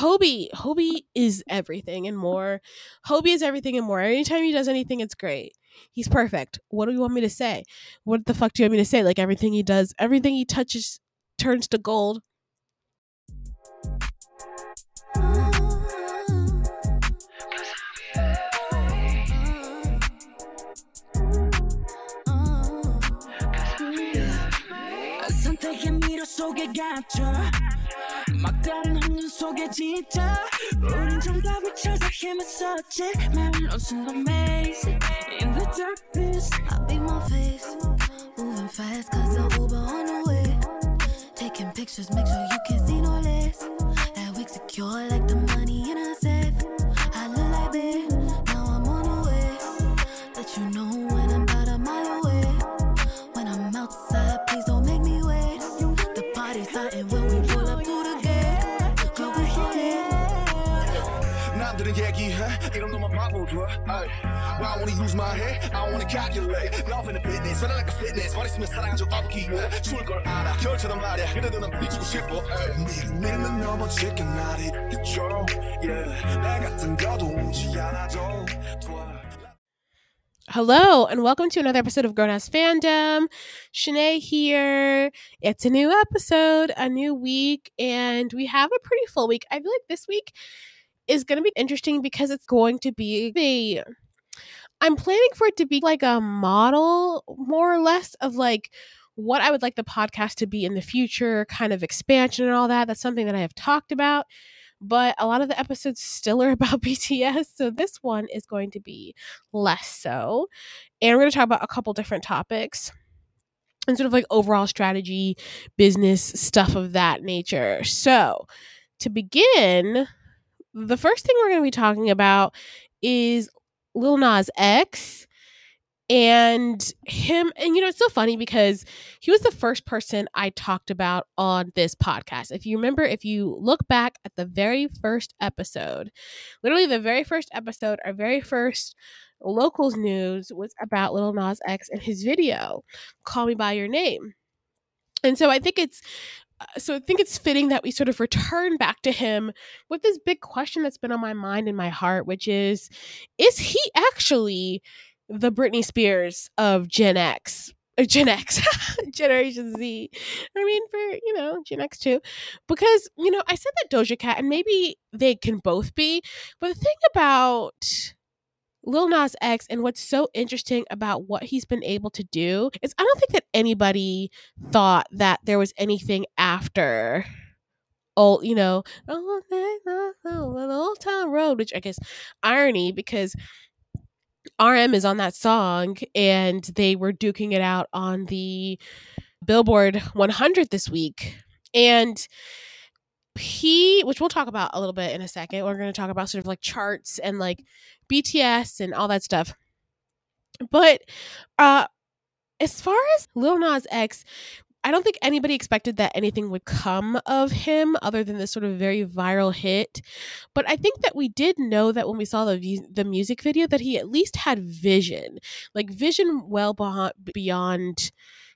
Hobie, Hobie is everything and more. Hobie is everything and more. Anytime he does anything, it's great. He's perfect. What do you want me to say? What the fuck do you want me to say? Like everything he does, everything he touches turns to gold. 선택의 미로 속에 갇혀 막다른 한 눈 속에 지쳐 우린 정답을 찾아 힘했었지 Man lost in the maze In the darkness I beat my face Moving fast cause the Uber on the way Taking pictures make sure you can see no less That wig secure like the 바보돼 Ay, Why I wanna use my head I wanna calculate Love in the business Running like a fitness 머리 쓰면 사랑한 적 없기에 추울 걸 알아 겨울처럼 말야 그래도 난 미치고 싶어 니를 믿는 넘어질게 날이 그쳐 yeah. 내 같은 거도 오지 않아도 Hello, and welcome to another episode of Grown Ass Fandom. Shanae here. It's a new episode, a new week, and we have a pretty full week. I feel like this week is going to be interesting because it's going to be the I'm planning for it to be like a model, more or less, of like what I would like the podcast to be in the future, kind of expansion and all that. That's something that I have talked about but a lot of the episodes still are about BTS. So this one is going to be less so. And we're going to talk about a couple different topics and sort of like overall strategy, business, stuff of that nature. So to begin, the first thing we're going to be talking about is Lil Nas X and him and you know it's so funny because he was the first person i talked about on this podcast. If you remember if you look back at the very first episode literally the very first episode our very first locals news was about little nas x and his video call me by your name. And so i think it's so I think it's fitting that we sort of return back to him with this big question that's been on my mind and my heart, which is is he actually the Britney Spears of Gen X. uh, Gen X, Generation Z. I mean, for you know, Gen X too, because you know, I said that Doja Cat, and maybe they can both be. But the thing about Lil Nas X and what's so interesting about what he's been able to do is I don't think that anybody thought that there was anything after old, you know, oh, oh, oh old town road, which I guess irony because RM is on that song and they were duking it out on the Billboard 100 this week. And he, which we'll talk about a little bit in a second, we're going to talk about sort of like charts and like BTS and all that stuff. But uh as far as Lil Nas X, I don't think anybody expected that anything would come of him other than this sort of very viral hit. But I think that we did know that when we saw the the music video that he at least had vision, like vision well beyond beyond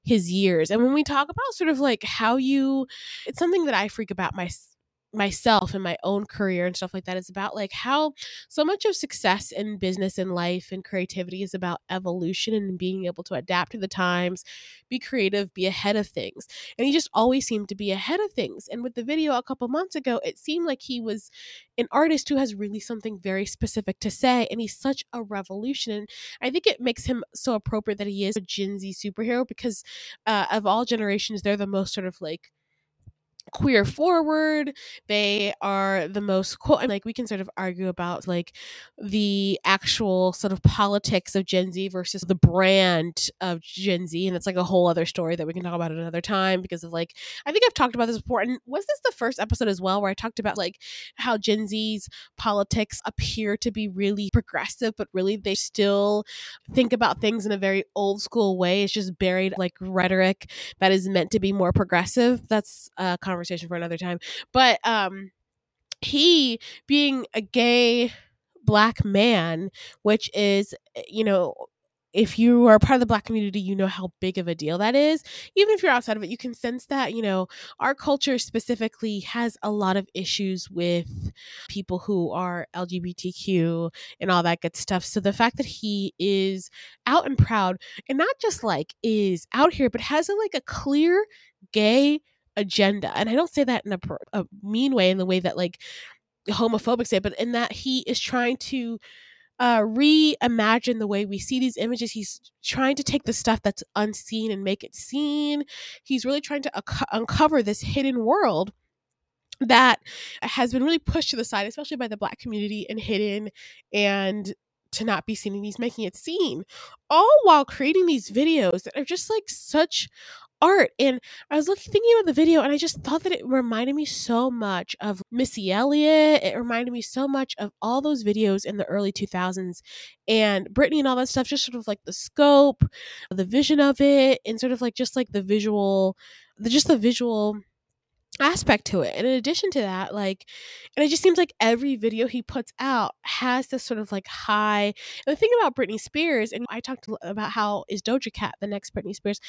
his years. And when we talk about sort of like how you it's something that I freak about my myself and my own career and stuff like that is about like how so much of success in business and life and creativity is about evolution and being able to adapt to the times be creative be ahead of things and he just always seemed to be ahead of things and with the video a couple months ago it seemed like he was an artist who has really something very specific to say and he's such a revolution and i think it makes him so appropriate that he is a gen z superhero because uh, of all generations they're the most sort of like queer forward they are the most and like we can sort of argue about like the actual sort of politics of gen z versus the brand of gen z and it's like a whole other story that we can talk about at another time because of like i think i've talked about this before and was this the first episode as well where i talked about like how gen z's politics appear to be really progressive but really they still think about things in a very old school way? It's just buried like rhetoric that is meant to be more progressive. That's a conversation for another time but um he being a gay black man which is you know if you are part of the black community, you know how big of a deal that is. Even if you're outside of it, you can sense that, you know, our culture specifically has a lot of issues with people who are LGBTQ and all that good stuff. So the fact that he is out and proud and not just like is out here, but has a, like a clear gay agenda. And I don't say that in a, a mean way, in the way that like homophobic say, but in that he is trying to uh, reimagine the way we see these images. He's trying to take the stuff that's unseen and make it seen. He's really trying to ac- uncover this hidden world that has been really pushed to the side, especially by the black community and hidden and to not be seen. And he's making it seen, all while creating these videos that are just like such art. And I was looking thinking about the video and I just thought that it reminded me so much of Missy Elliott. It reminded me so much of all those videos in the early 2000s and Britney and all that stuff, just sort of like the scope, the vision of it, and sort of like just like the visual, the just the visual aspect to it. And in addition to that, like, and it just seems like every video he puts out has this sort of like high. And the thing about Britney Spears, and I talked about how is Doja Cat the next Britney Spears,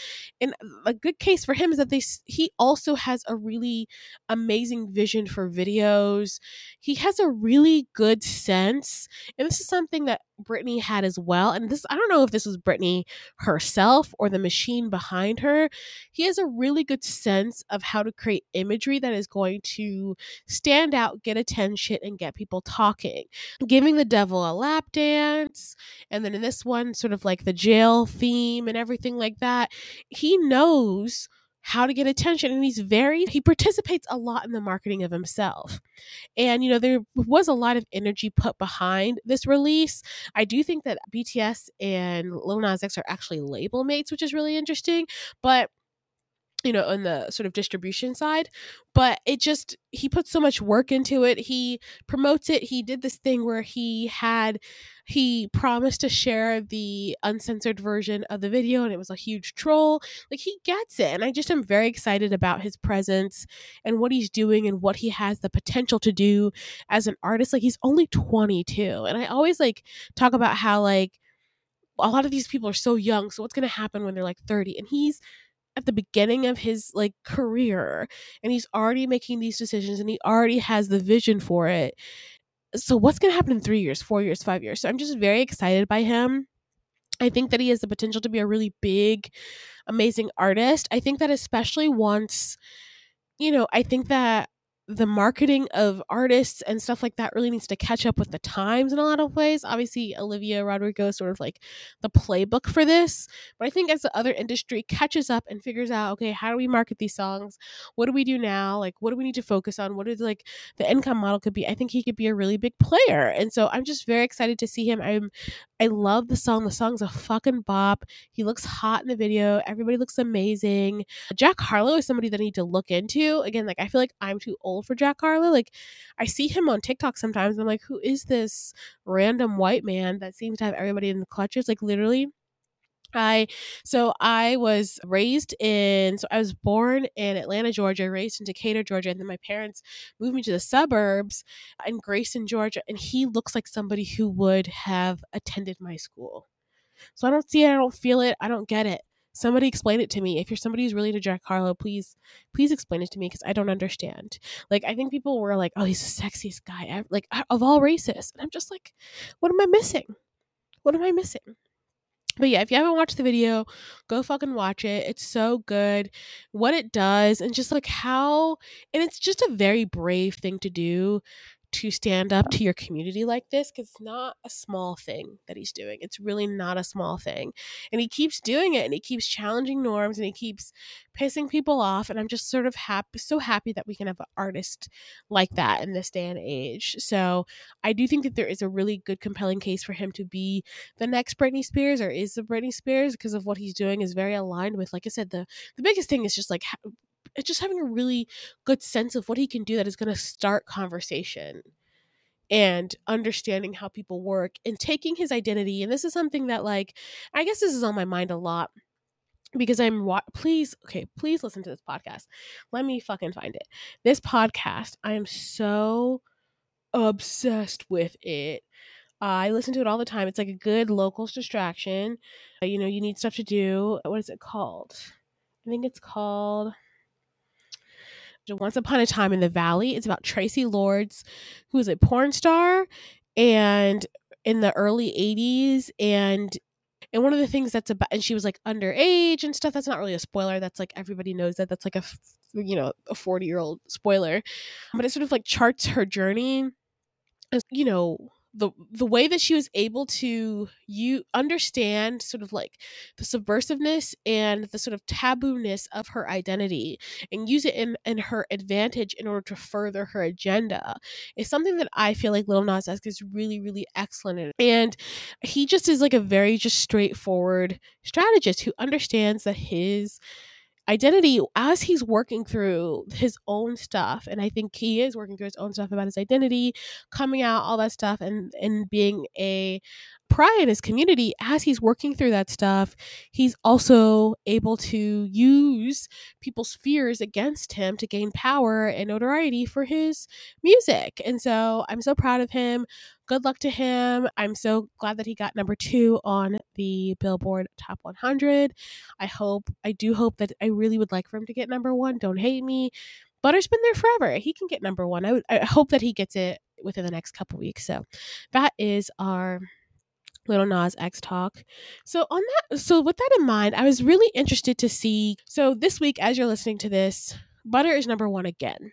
and a good case for him is that they he also has a really amazing vision for videos. He has a really good sense, and this is something that Britney had as well. And this, I don't know if this was Britney herself or the machine behind her. He has a really good sense of how to create imagery that is going to stand out, get attention, and get people talking. Giving the devil a lap dance, and then in this one, sort of like the jail theme and everything like that. He knows how to get attention and he's very he participates a lot in the marketing of himself. And you know there was a lot of energy put behind this release. I do think that bts and lil nas x are actually label mates which is really interesting but you know, on the sort of distribution side. But it just, he put so much work into it. He promotes it. He did this thing where he had, he promised to share the uncensored version of the video and it was a huge troll. Like he gets it. And I just am very excited about his presence and what he's doing and what he has the potential to do as an artist. Like he's only 22. And I always like talk about how, like, a lot of these people are so young. So what's going to happen when they're like 30? And he's at the beginning of his like career and he's already making these decisions and he already has the vision for it. So what's going to happen in three years four years five years? So i'm just very excited by him. I think that he has the potential to be a really big amazing artist. I think that especially once you know i think that the marketing of artists and stuff like that really needs to catch up with the times in a lot of ways. Obviously, Olivia Rodrigo is sort of like the playbook for this. But I think as the other industry catches up and figures out, okay, how do we market these songs? What do we do now? Like, what do we need to focus on? What is like the income model could be? I think he could be a really big player. And so I'm just very excited to see him. I'm I love the song. The song's a fucking bop. He looks hot in the video. Everybody looks amazing. Jack Harlow is somebody that I need to look into. Again, like I feel like I'm too old for Jack Harlow. Like I see him on TikTok sometimes. I'm like, who is this random white man that seems to have everybody in the clutches? Like literally. I so I was raised in so I was born in Atlanta, Georgia, raised in Decatur, Georgia, and then my parents moved me to the suburbs in Grayson, Georgia, and he looks like somebody who would have attended my school. So I don't see it, I don't feel it, I don't get it. Somebody explain it to me. If you're somebody who's really into Jack Harlow, please, please explain it to me because I don't understand. Like I think people were like, "Oh, he's the sexiest guy ever, like of all races," and I'm just like, "What am I missing? What am I missing?" But yeah, if you haven't watched the video, go fucking watch it. It's so good. What it does and just like how and it's just a very brave thing to do to stand up to your community like this because it's not a small thing that he's doing. It's really not a small thing. And he keeps doing it and he keeps challenging norms and he keeps pissing people off. And I'm just sort of happy, so happy that we can have an artist like that in this day and age. So I do think that there is a really good, compelling case for him to be the next Britney Spears or is the Britney Spears because of what he's doing is very aligned with, like I said, the, the biggest thing is just like just having a really good sense of what he can do that is going to start conversation and understanding how people work and taking his identity and this is something that like i guess this is on my mind a lot because i'm wa- please okay please listen to this podcast let me fucking find it this podcast i am so obsessed with it I listen to it all the time. It's like a good locals distraction. You know, you need stuff to do. What is it called? I think it's called Once Upon a Time in the Valley. It's about Traci Lords, who is a porn star and in the early 80s and and one of the things that's about and she was like underage and stuff that's not really a spoiler that's like everybody knows that that's like a you know a 40 year old spoiler but it sort of like charts her journey as you know the the way that she was able to you understand sort of like the subversiveness and the sort of tabooness of her identity and use it in in her advantage in order to further her agenda is something that I feel like Lil Nas X is really really excellent in. And he just is like a very just straightforward strategist who understands that his identity as he's working through his own stuff and i think he is working through his own stuff about his identity coming out all that stuff and and being a pride in his community as he's working through that stuff. He's also able to use people's fears against him to gain power and notoriety for his music. And so i'm so proud of him. Good luck to him. I'm so glad that he got number two on the billboard top 100 i hope i do hope that i really would like for him to get number one. Don't hate me. Butter's been there forever. He can get number one. I, would, I hope that he gets it within the next couple weeks. So that is our Lil Nas X talk. So on that so with that in mind, I was really interested to see so this week as you're listening to this, Butter is number 1 again.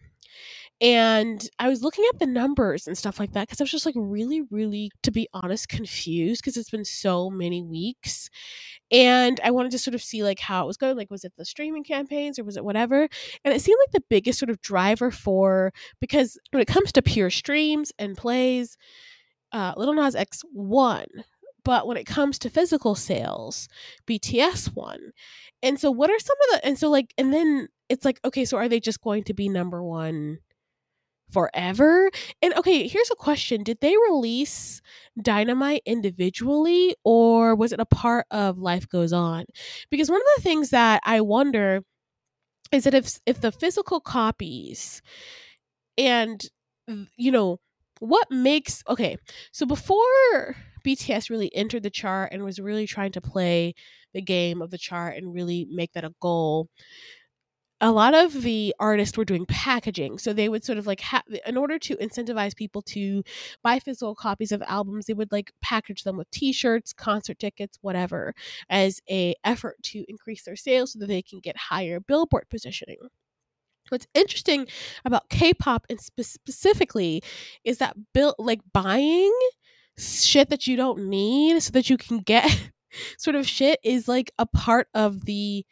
And I was looking at the numbers and stuff like that because I was just like really, really, to be honest, confused because it's been so many weeks. And I wanted to sort of see like how it was going. Like, was it the streaming campaigns or was it whatever? And it seemed like the biggest sort of driver for because when it comes to pure streams and plays, uh, Little Nas X won but when it comes to physical sales, BTS won. And so what are some of the and so like and then it's like okay, so are they just going to be number 1 forever? And okay, here's a question. Did they release Dynamite individually or was it a part of Life Goes On? Because one of the things that I wonder is that if if the physical copies and you know what makes okay so before bts really entered the chart and was really trying to play the game of the chart and really make that a goal a lot of the artists were doing packaging. So they would sort of like have in order to incentivize people to buy physical copies of albums they would like package them with t-shirts concert tickets whatever as a effort to increase their sales so that they can get higher billboard positioning what's interesting about k-pop and spe- specifically is that built like buying shit that you don't need so that you can get sort of shit is like a part of the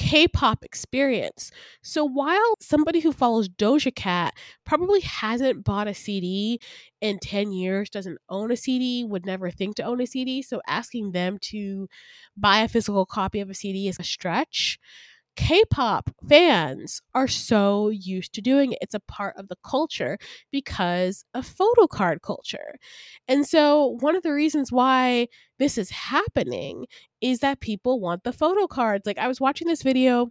K-pop experience. So while somebody who follows Doja Cat probably hasn't bought a CD in 10 years, doesn't own a CD, would never think to own a CD, so asking them to buy a physical copy of a CD is a stretch. K pop fans are so used to doing it. It's a part of the culture because of photo card culture. And so, one of the reasons why this is happening is that people want the photo cards. Like, I was watching this video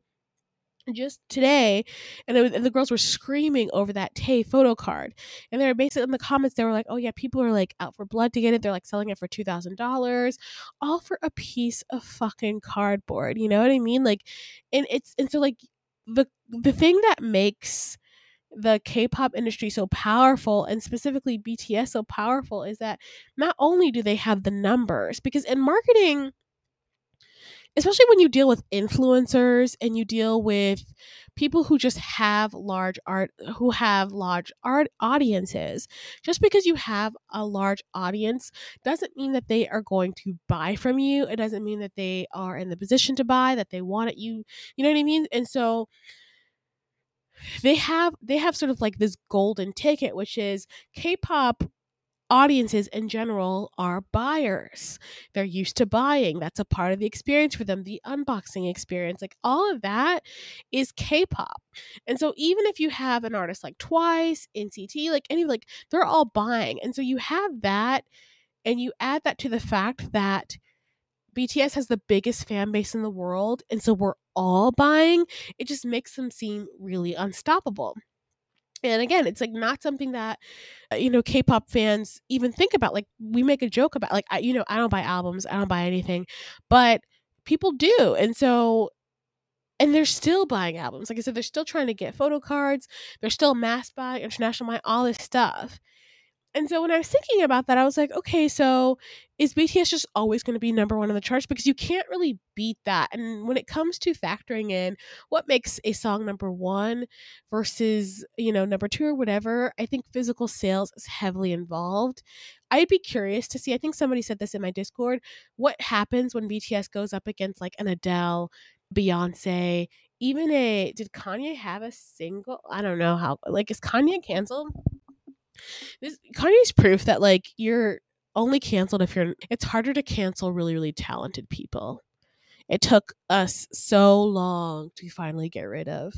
just today and, was, and, the girls were screaming over that Tae photo card. And they were basically in the comments they were like oh yeah people are like out for blood to get it. They're like selling it for $2000 all for a piece of fucking cardboard. You know what i mean? Like and it's and so like the the thing that makes the K-pop industry so powerful and specifically BTS so powerful is that not only do they have the numbers because in marketing especially when you deal with influencers and you deal with people who just have large art who have large art audiences. Just because you have a large audience doesn't mean that they are going to buy from you. It doesn't mean that they are in the position to buy that they want it you you know what i mean? And so they have they have sort of like this golden ticket which is k-pop audiences in general are buyers. They're used to buying. That's a part of the experience for them, the unboxing experience. Like all of that is K-pop. And so even if you have an artist like Twice, NCT, like any like they're all buying. And so you have that and you add that to the fact that BTS has the biggest fan base in the world and so we're all buying, it just makes them seem really unstoppable. And again, it's like not something that uh, you know K-pop fans even think about. Like we make a joke about like I you know, I don't buy albums, I don't buy anything, but people do. And so and they're still buying albums. Like I said, they're still trying to get photo cards. They're still mass buy, international buy, all this stuff. And so when I was thinking about that, I was like, okay, so is BTS just always going to be number one on the charts? Because you can't really beat that. And when it comes to factoring in what makes a song number one versus, you know, number two or whatever, I think physical sales is heavily involved. I'd be curious to see, I think somebody said this in my Discord, what happens when BTS goes up against like an Adele, Beyonce, even a, did Kanye have a single? I don't know how, like, is Kanye canceled? This Kanye's proof that like you're only canceled if you're it's harder to cancel really really talented people. It took us so long to finally get rid of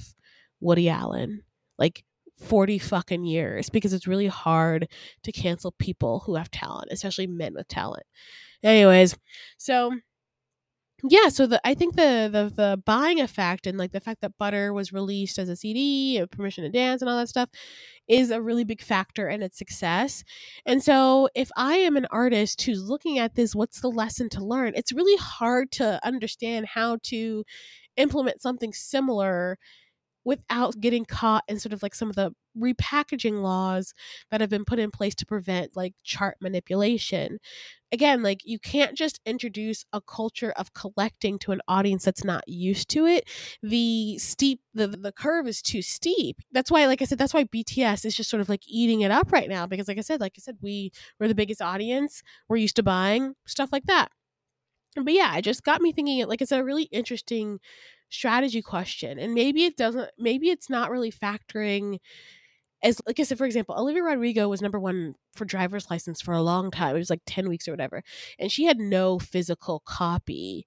Woody Allen. Like 40 fucking years because it's really hard to cancel people who have talent, especially men with talent. Anyways, so yeah, so the I think the the the buying effect and like the fact that Butter was released as a CD, uh, Permission to Dance, and all that stuff is a really big factor in its success. And so, if I am an artist who's looking at this, what's the lesson to learn? It's really hard to understand how to implement something similar without getting caught in sort of like some of the repackaging laws that have been put in place to prevent like chart manipulation. Again, like you can't just introduce a culture of collecting to an audience that's not used to it. The steep the the curve is too steep. That's why like I said that's why BTS is just sort of like eating it up right now because like I said like I said we we're the biggest audience. We're used to buying stuff like that. But yeah, it just got me thinking it like it's a really interesting strategy question and maybe it doesn't maybe it's not really factoring as like I said, for example, Olivia Rodrigo was number one for driver's license for a long time. It was like 10 weeks or whatever. And she had no physical copy.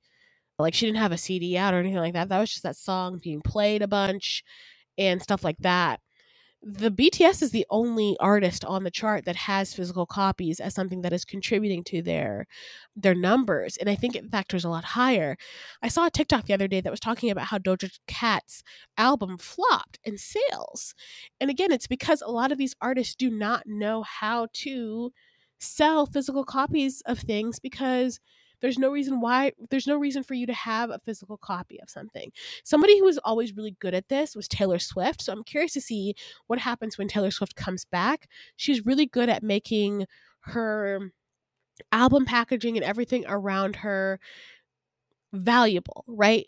Like she didn't have a CD out or anything like that. That was just that song being played a bunch and stuff like that the BTS is the only artist on the chart that has physical copies as something that is contributing to their their numbers and I think it factors a lot higher. I saw a TikTok the other day that was talking about how Doja Cat's album flopped in sales. And again, it's because a lot of these artists do not know how to sell physical copies of things because there's no reason why there's no reason for you to have a physical copy of something. Somebody who was always really good at this was Taylor Swift. So I'm curious to see what happens when Taylor Swift comes back. She's really good at making her album packaging and everything around her valuable, right?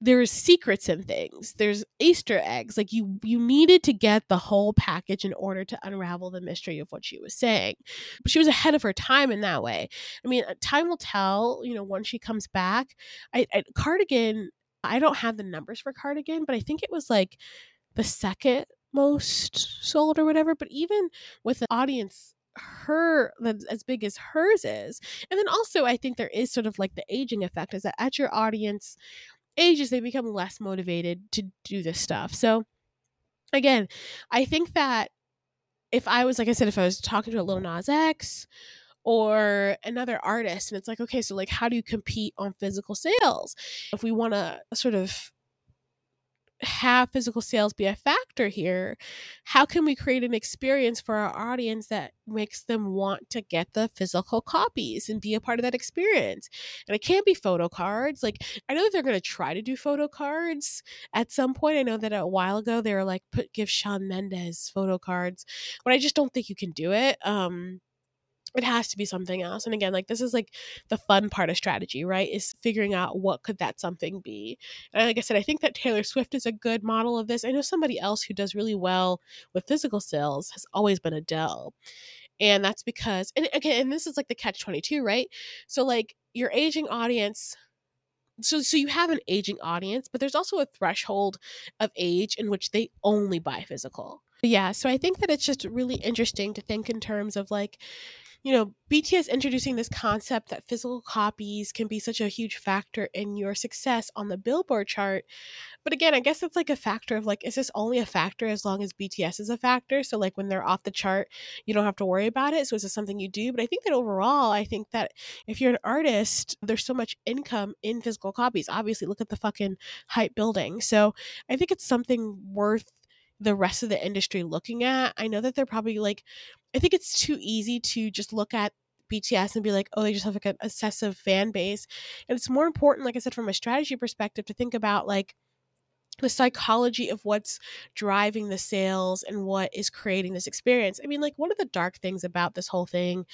There's secrets in things. There's easter eggs. Like you you needed to get the whole package in order to unravel the mystery of what she was saying. But she was ahead of her time in that way. I mean uh, time will tell you know once she comes back. I, I cardigan i don't have the numbers for cardigan but i think it was like the second most sold or whatever. But even with an audience her as big as hers is and then also i think there is sort of like the aging effect is that at your audience ages, they become less motivated to do this stuff. So, again, I think that if I was, like I said, if I was talking to a Lil Nas X or another artist, and it's like, okay, so like, how do you compete on physical sales? If we want to sort of have physical sales be a factor here, how can we create an experience for our audience that makes them want to get the physical copies and be a part of that experience? And it can't be photo cards. Like, I know that they're going to try to do photo cards at some point. I know that a while ago they were like, put give Shawn Mendes photo cards, but I just don't think you can do it. Um, it has to be something else and again like this is like the fun part of strategy right is figuring out what could that something be and like i said i think that taylor swift is a good model of this. I know somebody else who does really well with physical sales has always been adele and that's because and again and this is like the catch 22 right? So like your aging audience so so you have an aging audience but there's also a threshold of age in which they only buy physical. Yeah so i think that it's just really interesting to think in terms of like you know, BTS introducing this concept that physical copies can be such a huge factor in your success on the Billboard chart. But again, I guess it's like a factor of like, is this only a factor as long as BTS is a factor? So, like, when they're off the chart, you don't have to worry about it. So, is this something you do? But I think that overall, I think that if you're an artist, there's so much income in physical copies. Obviously, look at the fucking hype building. So, I think it's something worth the rest of the industry looking at. I know that they're probably like, I think it's too easy to just look at BTS and be like, oh, they just have like an obsessive fan base. And it's more important, like I said, from a strategy perspective, to think about like, the psychology of what's driving the sales and what is creating this experience. I mean, like one of the dark things about this whole thing,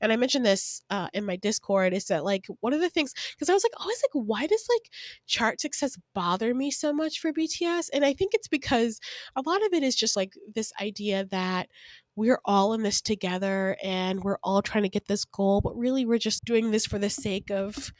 and I mentioned this uh, in my Discord, is that like one of the things because I was like always like, why does like chart success bother me so much for BTS? And I think it's because a lot of it is just like this idea that we're all in this together and we're all trying to get this goal, but really we're just doing this for the sake of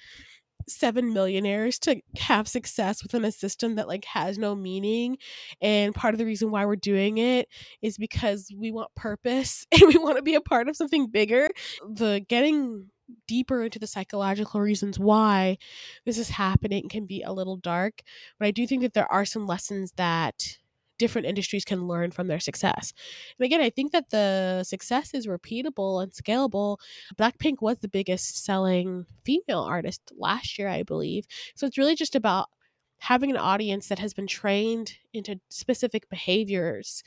seven millionaires to have success within a system that like has no meaning. And part of the reason why we're doing it is because we want purpose and we want to be a part of something bigger. The getting deeper into the psychological reasons why this is happening can be a little dark but i do think that there are some lessons that different industries can learn from their success. And again, I think that the success is repeatable and scalable. Blackpink was the biggest selling female artist last year, I believe. So it's really just about having an audience that has been trained into specific behaviors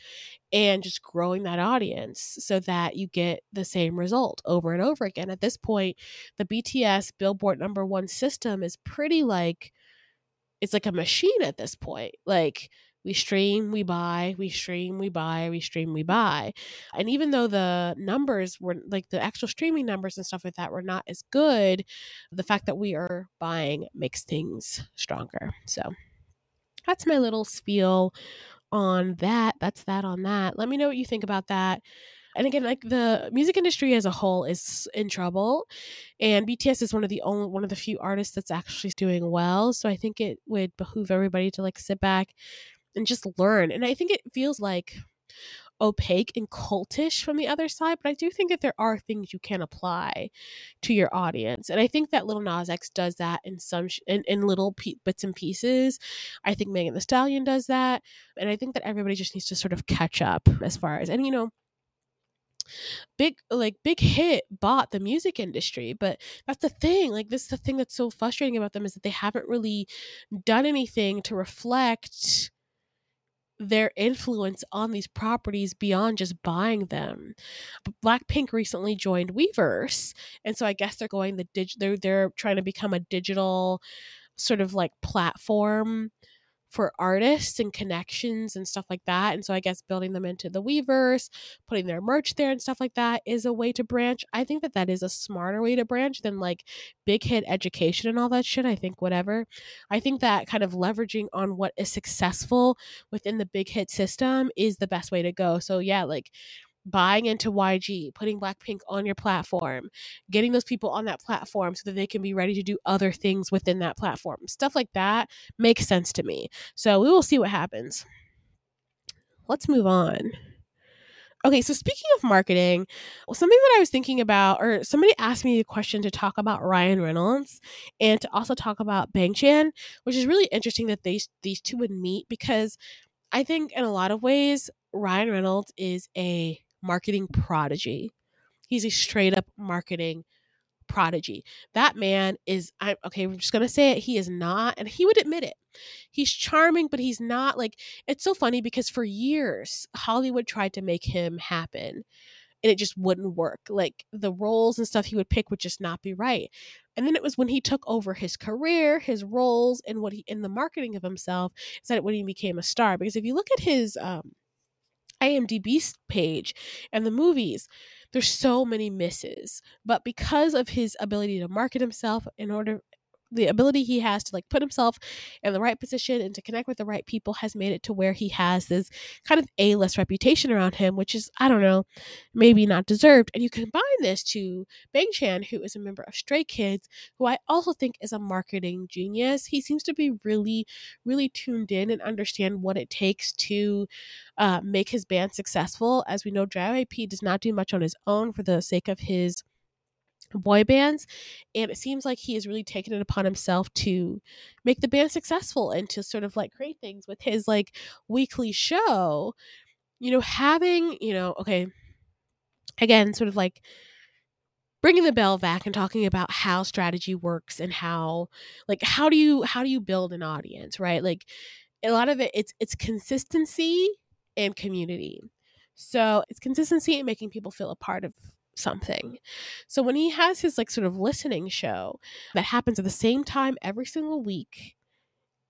and just growing that audience so that you get the same result over and over again. At this point, the BTS Billboard number 1 system is pretty like it's like a machine at this point. Like we stream, we buy, we stream, we buy, we stream, we buy. And even though the numbers were like the actual streaming numbers and stuff like that were not as good, the fact that we are buying makes things stronger. So that's my little spiel on that. That's that on that. Let me know what you think about that. And again, like the music industry as a whole is in trouble, and BTS is one of the only one of the few artists that's actually doing well. So I think it would behoove everybody to like sit back, and just learn. And I think it feels like opaque and cultish from the other side, but I do think that there are things you can apply to your audience. And I think that Little Nas X does that in some sh- in, in little bits and pieces. I think Megan Thee Stallion does that, and I think that everybody just needs to sort of catch up as far as and you know big like big hit bought the music industry but that's the thing like this is the thing that's so frustrating about them is that they haven't really done anything to reflect their influence on these properties beyond just buying them. Blackpink recently joined Weverse, and so I guess they're going the dig- they're they're trying to become a digital sort of like platform for artists and connections and stuff like that. And so I guess building them into the Weverse, putting their merch there and stuff like that is a way to branch. I think that that is a smarter way to branch than like big hit education and all that shit. I think whatever. I think that kind of leveraging on what is successful within the big hit system is the best way to go. So yeah, like buying into YG, putting Blackpink on your platform, getting those people on that platform so that they can be ready to do other things within that platform. Stuff like that makes sense to me. So we will see what happens. Let's move on. Okay, so speaking of marketing, well, something that I was thinking about, or somebody asked me a question to talk about Ryan Reynolds and to also talk about Bang Chan, which is really interesting that these these two would meet because I think in a lot of ways Ryan Reynolds is a marketing prodigy. He's a straight up marketing prodigy. That man is I'm okay, we're just to say it, he is not and he would admit it. He's charming, but he's not like it's so funny because for years Hollywood tried to make him happen and it just wouldn't work. Like the roles and stuff he would pick would just not be right. And then it was when he took over his career, his roles, and what he in the marketing of himself is that when he became a star. Because if you look at his um, IMDb page and the movies, there's so many misses. But because of his ability to market himself in order the ability he has to like put himself in the right position and to connect with the right people has made it to where he has this kind of A-list reputation around him, which is I don't know, maybe not deserved. And you combine this to Bang Chan, who is a member of Stray Kids, who I also think is a marketing genius. He seems to be really, really tuned in and understand what it takes to uh, make his band successful. As we know, JYP does not do much on his own for the sake of his boy bands and it seems like he has really taken it upon himself to make the band successful and to sort of like create things with his like weekly show you know having you know okay again sort of like bringing the bell back and talking about how strategy works and how like how do you how do you build an audience right like a lot of it it's it's consistency and community. So it's consistency and making people feel a part of something. So when he has his like sort of listening show that happens at the same time every single week,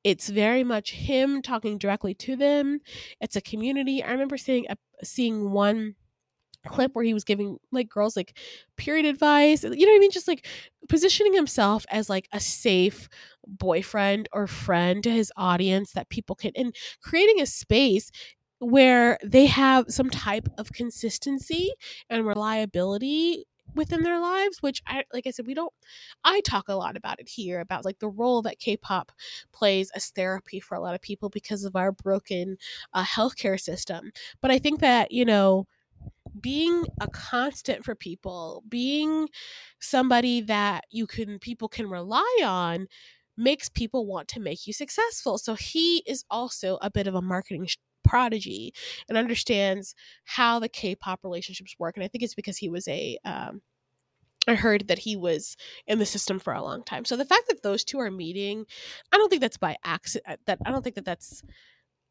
it's very much him talking directly to them. It's a community. I remember seeing a, seeing one clip where he was giving like girls like period advice you know what i mean? Just like positioning himself as like a safe boyfriend or friend to his audience that people can and creating a space where they have some type of consistency and reliability within their lives which i like i said we don't i talk a lot about it here about like the role that k-pop plays as therapy for a lot of people because of our broken uh, healthcare system. But i think that you know being a constant for people being somebody that you can people can rely on makes people want to make you successful so he is also a bit of a marketing sh- prodigy and understands how the K-pop relationships work. And I think it's because he was a um, I heard that he was in the system for a long time. So the fact that those two are meeting, I don't think that's by accident. That I don't think that that's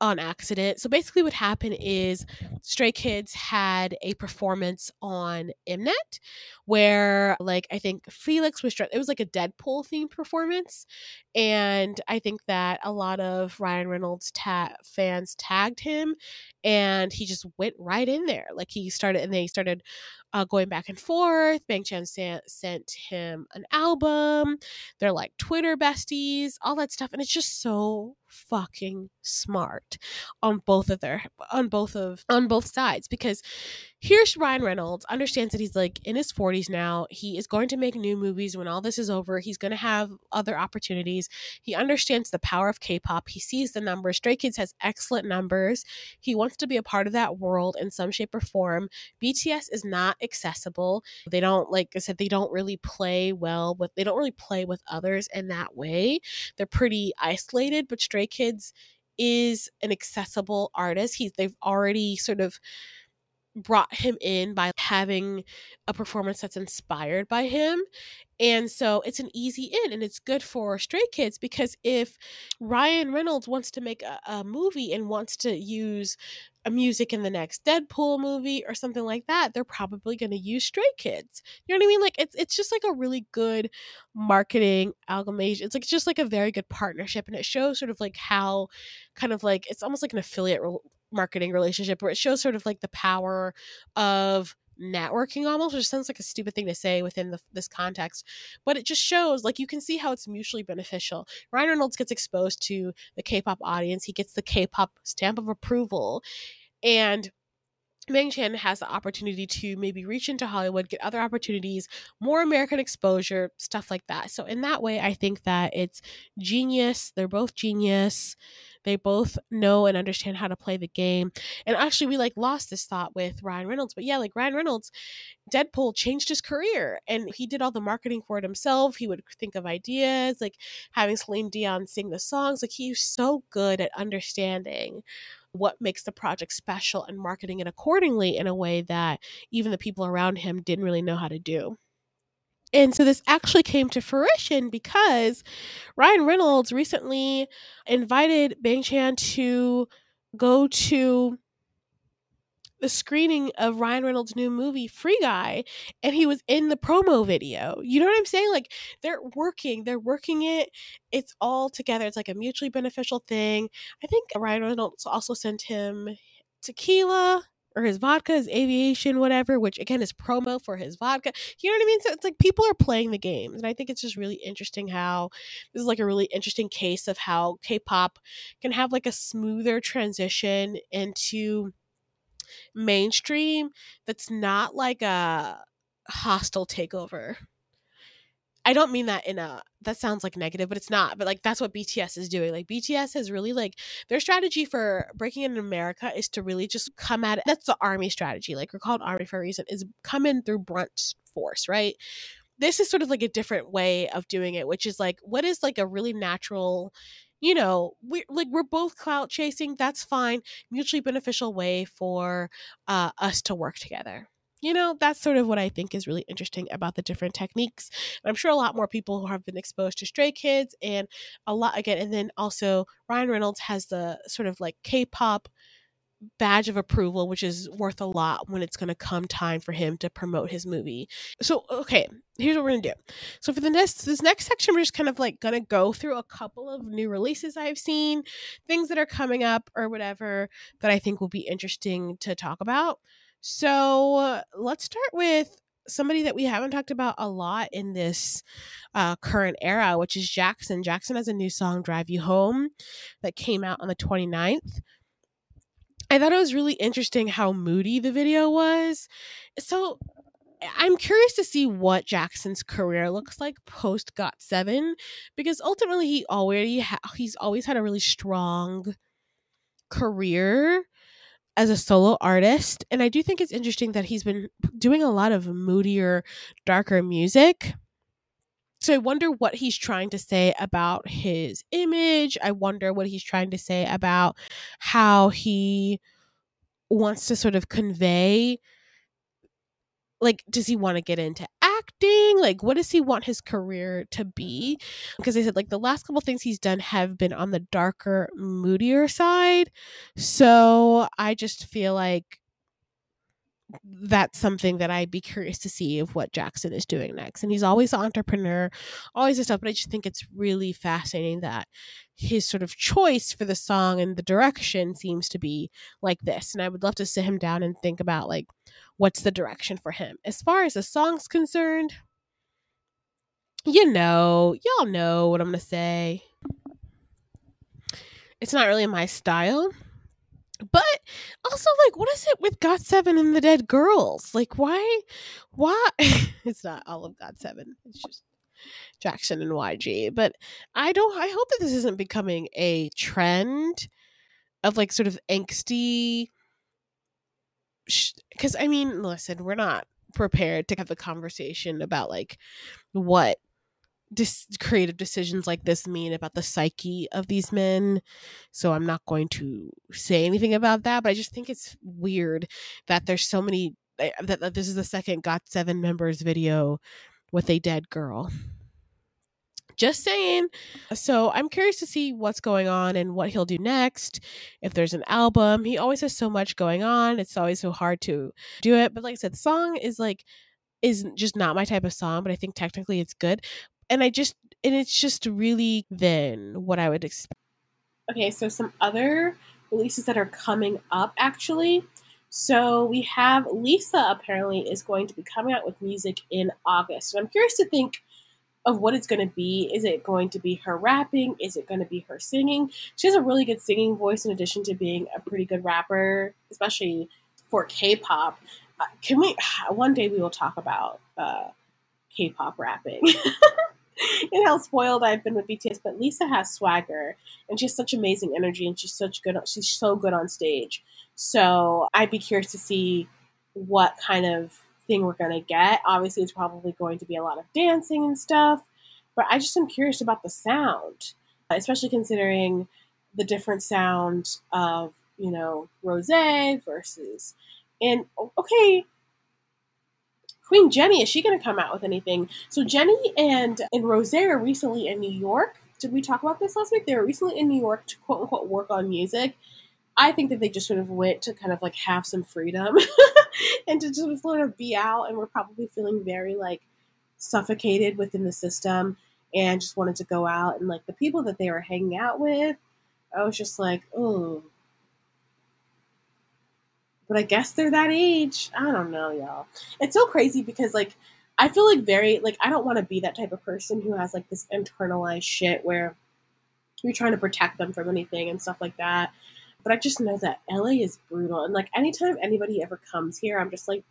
on accident. So basically, what happened is Stray Kids had a performance on Mnet where, like, I think Felix was dressed. It was like a Deadpool themed performance, and I think that a lot of Ryan Reynolds ta- fans tagged him, and he just went right in there. Like he started, and they started uh, going back and forth. Bang Chan sent, sent him an album. They're like Twitter besties, all that stuff, and it's just so fucking smart on both of their on both of on both sides because here's Ryan Reynolds understands that he's like in his 40s now. He is going to make new movies when all this is over. He's going to have other opportunities. He understands the power of K-pop. He sees the numbers. Stray Kids has excellent numbers. He wants to be a part of that world in some shape or form. BTS is not accessible. They don't like I said they don't really play well with they don't really play with others in that way. They're pretty isolated, but Stray Kids is an accessible artist. He's they've already sort of brought him in by having a performance that's inspired by him. And so it's an easy in and it's good for Stray Kids because if Ryan Reynolds wants to make a, a movie and wants to use a music in the next Deadpool movie or something like that, they're probably going to use Stray Kids. You know what I mean? Like it's it's just like a really good marketing amalgamation. It's like just like a very good partnership, and it shows sort of like how, kind of like it's almost like an affiliate marketing relationship where it shows sort of like the power of networking almost which sounds like a stupid thing to say within the, this context but it just shows like you can see how it's mutually beneficial ryan reynolds gets exposed to the k-pop audience he gets the k-pop stamp of approval and Bang Chan has the opportunity to maybe reach into Hollywood, get other opportunities, more American exposure, stuff like that. So, in that way, I think that it's genius. They're both genius. They both know and understand how to play the game. And actually, we like lost this thought with Ryan Reynolds. But yeah, like Ryan Reynolds, Deadpool changed his career and he did all the marketing for it himself. He would think of ideas, like having Celine Dion sing the songs. Like he's so good at understanding what makes the project special and marketing it accordingly in a way that even the people around him didn't really know how to do. And so this actually came to fruition because Ryan Reynolds recently invited Bang Chan to go to the screening of Ryan Reynolds' new movie, Free Guy, and he was in the promo video. You know what I'm saying? Like they're working, they're working it. It's all together. It's like a mutually beneficial thing. I think Ryan Reynolds also sent him tequila or his vodka, his aviation, whatever, which again is promo for his vodka. You know what I mean? So it's like people are playing the games. And I think it's just really interesting how this is like a really interesting case of how K pop can have like a smoother transition into mainstream that's not like a hostile takeover. I don't mean that in a that sounds like negative, but it's not. But like that's what BTS is doing. Like BTS has really like their strategy for breaking in America is to really just come at it. That's the army strategy. Like we're called army for a reason. Is come in through brunt force, right? This is sort of like a different way of doing it, which is like what is like a really natural you know, we like we're both clout chasing. That's fine. Mutually beneficial way for uh, us to work together. You know, that's sort of what I think is really interesting about the different techniques. I'm sure a lot more people who have been exposed to Stray Kids and a lot again, and then also Ryan Reynolds has the sort of like K-pop badge of approval, which is worth a lot when it's going to come time for him to promote his movie. So, okay, here's what we're going to do. So, for the next this next section, we're just kind of like going to go through a couple of new releases I've seen, things that are coming up or whatever that I think will be interesting to talk about. So, let's start with somebody that we haven't talked about a lot in this uh, current era, which is Jackson. Jackson has a new song, Drive You Home, that came out on the 29th. I thought it was really interesting how moody the video was. So I'm curious to see what Jackson's career looks like post Got7 because ultimately he already ha- he's always had a really strong career as a solo artist and I do think it's interesting that he's been doing a lot of moodier darker music. So I wonder what he's trying to say about his image. I wonder what he's trying to say about how he wants to sort of convey like does he want to get into acting like what does he want his career to be because they said like the last couple things he's done have been on the darker moodier side so i just feel like that's something that I'd be curious to see of what Jackson is doing next. And he's always an entrepreneur, always this stuff. But I just think it's really fascinating that his sort of choice for the song and the direction seems to be like this. And I would love to sit him down and think about like what's the direction for him. As far as the song's concerned, you know, y'all know what I'm gonna say. It's not really my style but also, like, what is it with Got7 and the Dead Girls? Like, why? Why? it's not all of Got7. It's just Jackson and YG. But I don't, I hope that this isn't becoming a trend of like sort of angsty. Because, I mean, listen, we're not prepared to have a conversation about like what dis- creative decisions like this mean about the psyche of these men. So I'm not going to say anything about that, but I just think it's weird that there's so many eh, that, that this is the second Got7 members video with a dead girl. Just saying. So I'm curious to see what's going on and what he'll do next. If there's an album, he always has so much going on. It's always so hard to do it. But like I said, the song is like is just not my type of song, but I think technically it's good and I just and it's just really then what I would expect. Okay, so some other releases that are coming up actually. So we have Lisa apparently is going to be coming out with music in August. And I'm curious to think of what it's going to be. Is it going to be her rapping? Is it going to be her singing? She has a really good singing voice in addition to being a pretty good rapper, especially for K-pop. Uh, can we one day we will talk about uh, K-pop rapping. and how spoiled I've been with BTS. But Lisa has swagger, and she has such amazing energy, and she's such good. She's so good on stage. So I'd be curious to see what kind of thing we're gonna get. Obviously, it's probably going to be a lot of dancing and stuff. But I just am curious about the sound, uh, especially considering the different sound of you know Rose versus and oh, okay Queen Jennie, is she going to come out with anything? So Jennie and and Rose are recently in New York. Did we talk about this last week? They were recently in New York to quote unquote work on music. I think that they just sort of went to kind of like have some freedom and to just sort of be out and we're probably feeling very like suffocated within the system and just wanted to go out and like the people that they were hanging out with, I was just like, oh, but I guess they're that age. I don't know, y'all. It's so crazy because like I feel like very like I don't want to be that type of person who has like this internalized shit where you're trying to protect them from anything and stuff like that. But I just know that LA is brutal and like anytime anybody ever comes here, I'm just like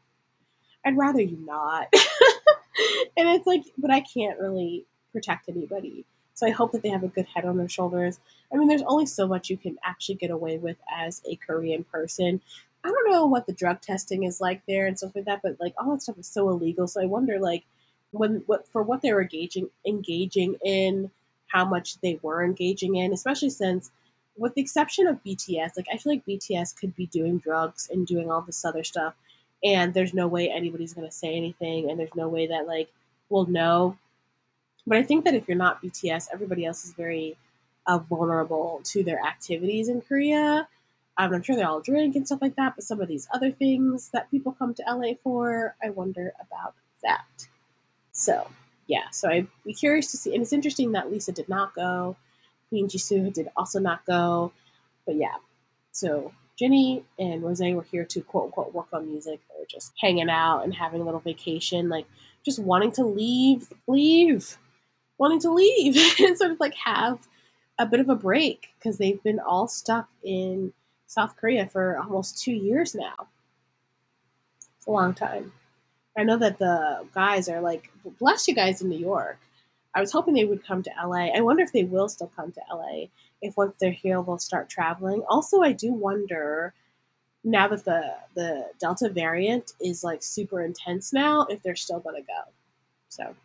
I'd rather you not. and it's like but I can't really protect anybody. So I hope that they have a good head on their shoulders. I mean, there's only so much you can actually get away with as a Korean person. I don't know what the drug testing is like there and stuff like that, but like all that stuff is so illegal. So I wonder like when what for what they were engaging engaging in, how much they were engaging in, especially since with the exception of BTS, like I feel like BTS could be doing drugs and doing all this other stuff and there's no way anybody's gonna say anything and there's no way that like we'll know. But I think that if you're not BTS, everybody else is very uh, vulnerable to their activities in Korea Um, I'm sure they all drink and stuff like that, but some of these other things that people come to LA for, I wonder about that. So, yeah, so I'd be curious to see. And it's interesting that Lisa did not go. Queen Jisoo did also not go. But yeah, so Jennie and Rose were here to quote unquote work on music. They were just hanging out and having a little vacation, like just wanting to leave, leave, wanting to leave, and sort of like have a bit of a break because they've been all stuck in South Korea for almost two years now. It's a long time. I know that the guys are like, bless you guys in New York. I was hoping they would come to LA. I wonder if they will still come to LA. If once they're here, they'll start traveling. Also, I do wonder now that the the Delta variant is like super intense now, if they're still gonna go. So,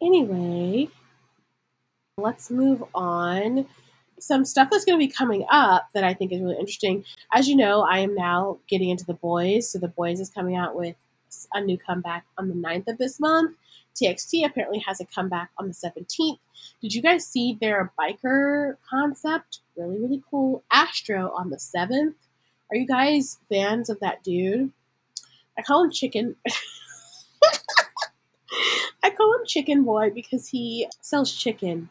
anyway, let's move on. Some stuff that's going to be coming up that I think is really interesting. As you know, I am now getting into the Boyz. So, the Boyz is coming out with a new comeback on the 9th of this month. TXT apparently has a comeback on the 17th. Did you guys see their biker concept? Really, really cool. Astro on the 7th. Are you guys fans of that dude? I call him Chicken. I call him Chicken Boy because he sells chicken.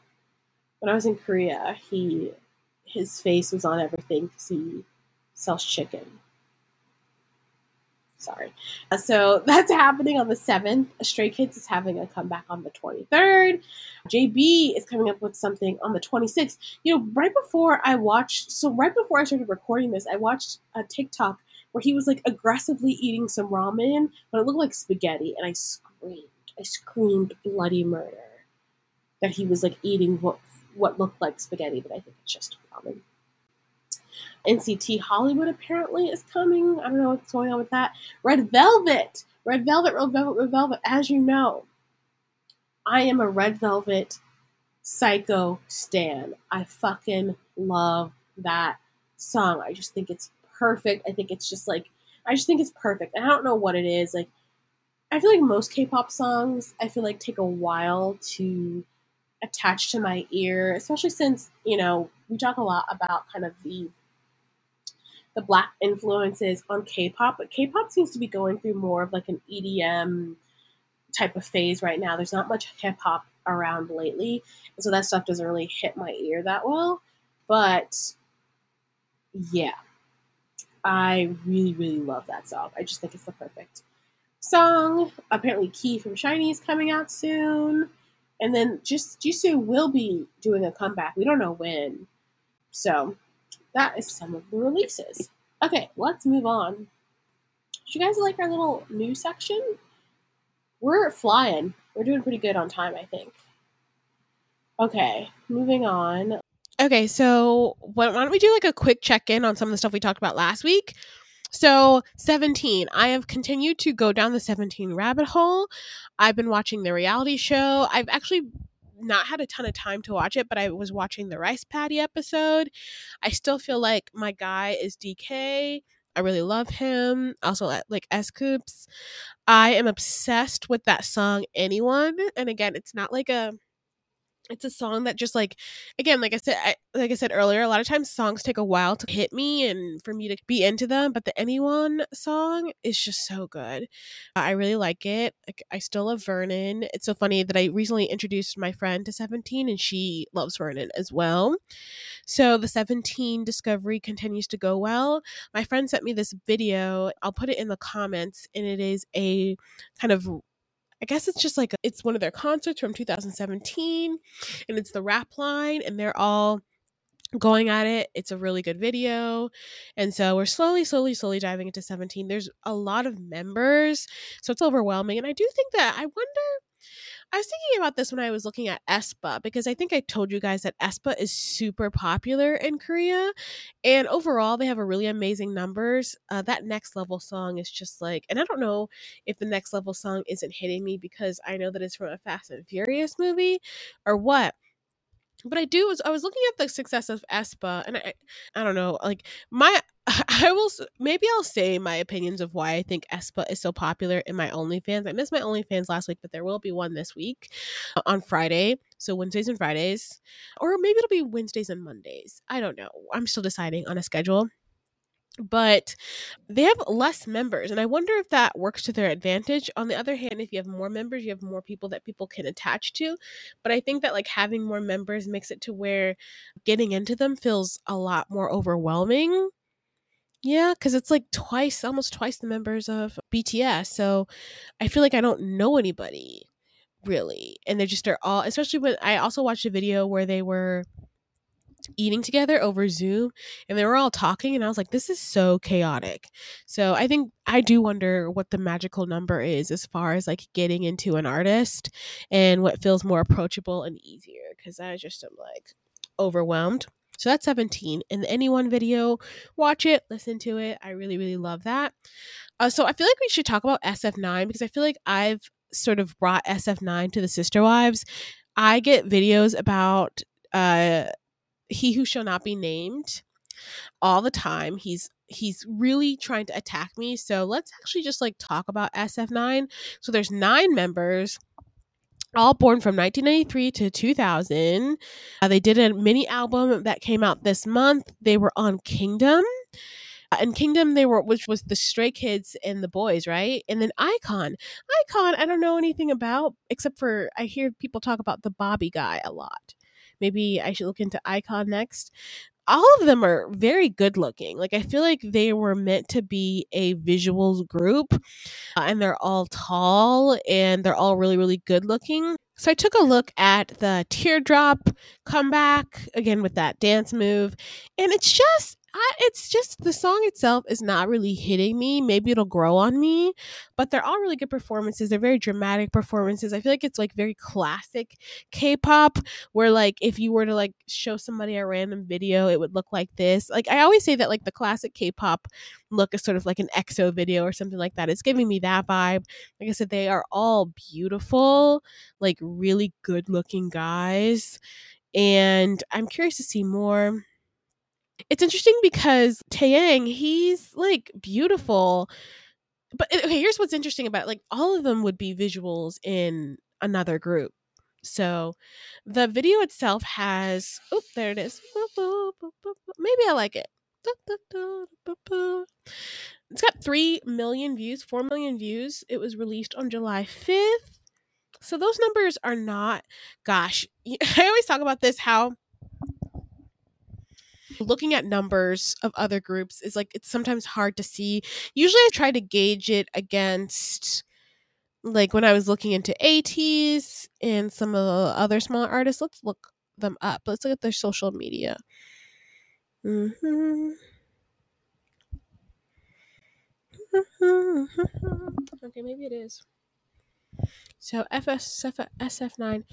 When I was in Korea, he his face was on everything because he sells chicken. Sorry. Uh, so that's happening on the 7th. Stray Kids is having a comeback on the 23rd. JB is coming up with something on the 26th. You know, right before I watched, so right before I started recording this, I watched a TikTok where he was like aggressively eating some ramen, but it looked like spaghetti, and I screamed. I screamed bloody murder that he was like eating what what looked like spaghetti, but I think it's just ramen. NCT Hollywood apparently is coming. I don't know what's going on with that. Red Velvet, Red Velvet, Red Velvet, Red Velvet. As you know, I am a Red Velvet psycho stan. I fucking love that song. I just think it's perfect. I think it's just like I just think it's perfect. I don't know what it is. Like I feel like most K-pop songs I feel like take a while to attach to my ear, especially since, you know, we talk a lot about kind of the the black influences on K-pop, but K-pop seems to be going through more of like an EDM type of phase right now. There's not much hip hop around lately, and so that stuff doesn't really hit my ear that well. But yeah, I really, really love that song. I just think it's the perfect song. Apparently, Key from SHINee is coming out soon. And then just Jisoo will be doing a comeback. We don't know when. So that is some of the releases. Okay, let's move on. You guys like our little news section? We're flying. We're doing pretty good on time, I think. Okay, moving on. Okay, so why don't we do like a quick check in on some of the stuff we talked about last week? So, 17. I have continued to go down the 17 rabbit hole. I've been watching the reality show. I've actually not had a ton of time to watch it, but I was watching the Rice Patty episode. I still feel like my guy is DK. I really love him. Also, like S.Coups. I am obsessed with that song, Anyone. And again, it's not like a it's a song that just like again like i said I, like i said earlier a lot of times songs take a while to hit me and for me to be into them but the anyone song is just so good. I really like it like, i still love vernon. It's so funny that i recently introduced my friend to 17 and she loves vernon as well. So the 17 discovery continues to go well. My friend sent me this video i'll put it in the comments and it is a kind of I guess it's just like it's one of their concerts from 2017 and it's the rap line and they're all going at it. It's a really good video. And so we're slowly, slowly, slowly diving into 17. There's a lot of members, so it's overwhelming. And I do think that I wonder I was thinking about this when I was looking at aespa because I think I told you guys that aespa is super popular in Korea, and overall they have a really amazing numbers. Uh, that next level song is just like, and I don't know if the next level song isn't hitting me because I know that it's from a Fast and Furious movie or what but I do was I was looking at the success of aespa and I I don't know like my I will maybe I'll say my opinions of why I think aespa is so popular in my OnlyFans. I missed my OnlyFans last week, but there will be one this week uh, on Friday. So Wednesdays and Fridays, or maybe it'll be Wednesdays and Mondays. I don't know. I'm still deciding on a schedule but they have less members and i wonder if that works to their advantage on the other hand if you have more members you have more people that people can attach to but i think that like having more members makes it to where getting into them feels a lot more overwhelming yeah because it's like twice almost twice the members of bts so i feel like i don't know anybody really and they just are all especially when i also watched a video where they were eating together over Zoom and they were all talking and I was like this is so chaotic. So I think I do wonder what the magical number is as far as like getting into an artist and what feels more approachable and easier cuz I just am like overwhelmed. So that's 17 In the anyone video, watch it, listen to it. I really really love that. Uh, so I feel like we should talk about SF9 because I feel like I've sort of brought SF9 to the sister wives. I get videos about uh he who shall not be named all the time. He's he's really trying to attack me. So let's actually just like talk about SF9. So there's nine members all born from 1993 to 2000. Uh, they did a mini album that came out this month. They were on Kingdom. Uh, and Kingdom, they were, which was the Stray Kids and the Boyz, right? And then iKON. iKON, I don't know anything about, except for I hear people talk about the Bobby guy a lot maybe I should look into iKON next. All of them are very good looking. Like I feel like they were meant to be a visuals group, uh, and they're all tall and they're all really really good looking. So I took a look at the teardrop comeback again with that dance move, and it's just I, it's just the song itself is not really hitting me. Maybe it'll grow on me, but they're all really good performances. They're very dramatic performances. I feel like it's like very classic K-pop, where like if you were to like show somebody a random video, it would look like this. Like I always say that like the classic K-pop look is sort of like an EXO video or something like that. It's giving me that vibe. Like I said, they are all beautiful, like really good looking guys, and I'm curious to see more it's interesting because Taeyang, he's like beautiful. But eh, okay, here's what's interesting about it. like all of them would be visuals in another group. So the video itself has oh there it is. Maybe I like it. It's got 3 million views, 4 million views. It was released on July 5th. So those numbers are not gosh, I always talk about this how looking at numbers of other groups is like it's sometimes hard to see. Usually I try to gauge it against like when I was looking into ATEEZ and some of the other smaller artists. Let's look them up. Let's look at their social media. Mm-hmm. okay, maybe it is. So FS, SF9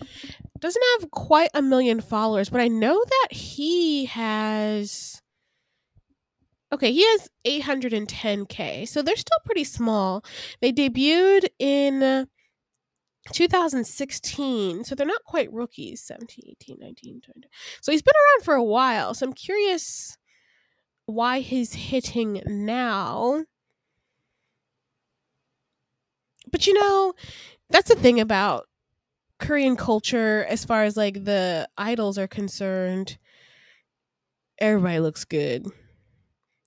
doesn't have quite a million followers, but I know that he has. Okay, he has 810k, so they're still pretty small. They debuted in 2016, so they're not quite rookies 17, 18, 19, 20. So he's been around for a while, so I'm curious why he's hitting now. But you know, that's the thing about Korean culture as far as like the idols are concerned. Everybody looks good.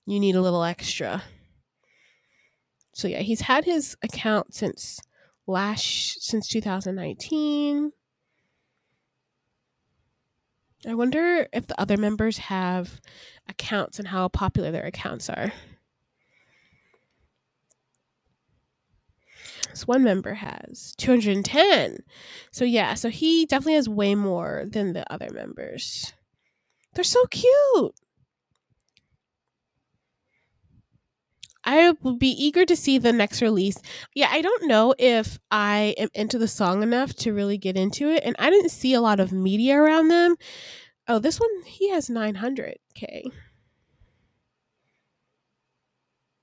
You need a little extra. So yeah, he's had his account since last since 2019. I wonder if the other members have accounts and how popular their accounts are. One member has 210. So yeah, so he definitely has way more than the other members. They're so cute. I will be eager to see the next release. Yeah, I don't know if I am into the song enough to really get into it, and I didn't see a lot of media around them. Oh, this one he has 900k.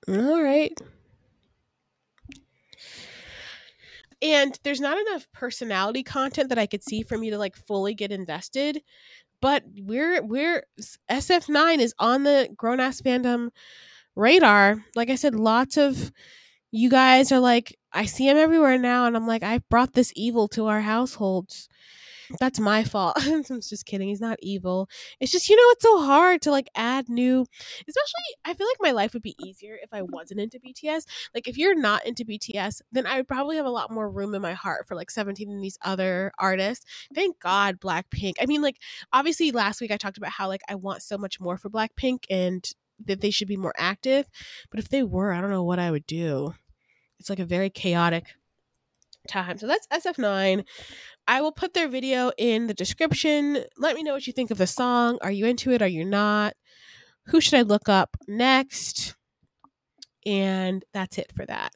All right. And there's not enough personality content that I could see for me to like fully get invested. But we're we're SF9 is on the grown ass fandom radar. Like I said, lots of you guys are like, I see him everywhere now, and I'm like, I've brought this evil to our households. That's my fault. I'm just kidding. He's not evil. It's just, you know, it's so hard to like add new, especially, I feel like my life would be easier if I wasn't into BTS. Like, if you're not into BTS, then I would probably have a lot more room in my heart for like 17 and these other artists. Thank God, Blackpink. I mean, like, obviously, last week I talked about how like I want so much more for Blackpink and that they should be more active. But if they were, I don't know what I would do. It's like a very chaotic time. So that's SF9. I will put their video in the description. Let me know what you think of the song. Are you into it? Are you not? Who should I look up next? And that's it for that.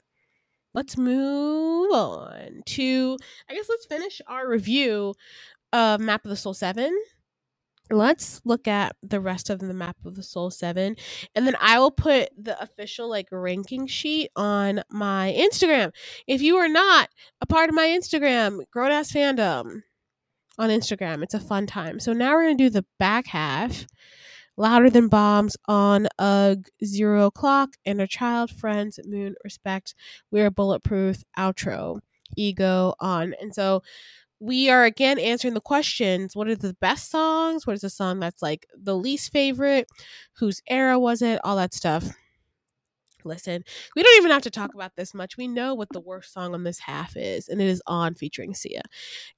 Let's move on to, I guess let's finish our review of Map of the Soul 7 let's look at the rest of the map of the soul 7 and then i will put the official like ranking sheet on my instagram. If you are not a part of my instagram grown ass fandom on instagram it's a fun time. So now we're gonna do the back half. Louder than bombs on Ugh zero o'clock inner child friends moon respect. We're bulletproof outro. Ego on. And so we are again answering the questions what are the best songs? What is the song that's like the least favorite? Whose era was it? All that stuff. Listen we don't even have to talk about this much. We know what the worst song on this half is and it is on featuring sia.